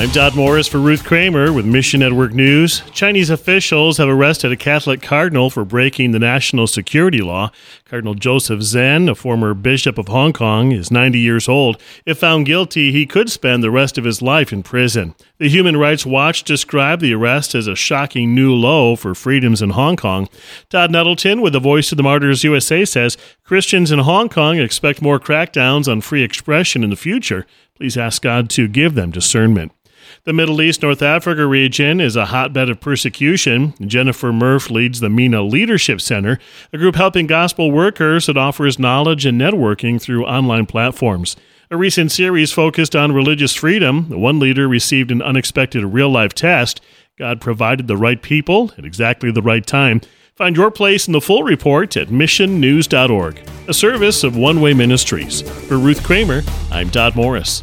I'm Dodd Morris for Ruth Kramer with Mission Network News. Chinese officials have arrested a Catholic cardinal for breaking the national security law. Cardinal Joseph Zen, a former bishop of Hong Kong, is 90 years old. If found guilty, he could spend the rest of his life in prison. The Human Rights Watch described the arrest as a shocking new low for freedoms in Hong Kong. Todd Nettleton with the Voice of the Martyrs USA says Christians in Hong Kong expect more crackdowns on free expression in the future. Please ask God to give them discernment. The Middle East North Africa region is a hotbed of persecution. Jennifer Murph leads the MENA Leadership Center, a group helping gospel workers that offers knowledge and networking through online platforms. A recent series focused on religious freedom. One leader received an unexpected real life test. God provided the right people at exactly the right time. Find your place in the full report at missionnews.org, a service of One Way Ministries. For Ruth Kramer, I'm Dodd Morris.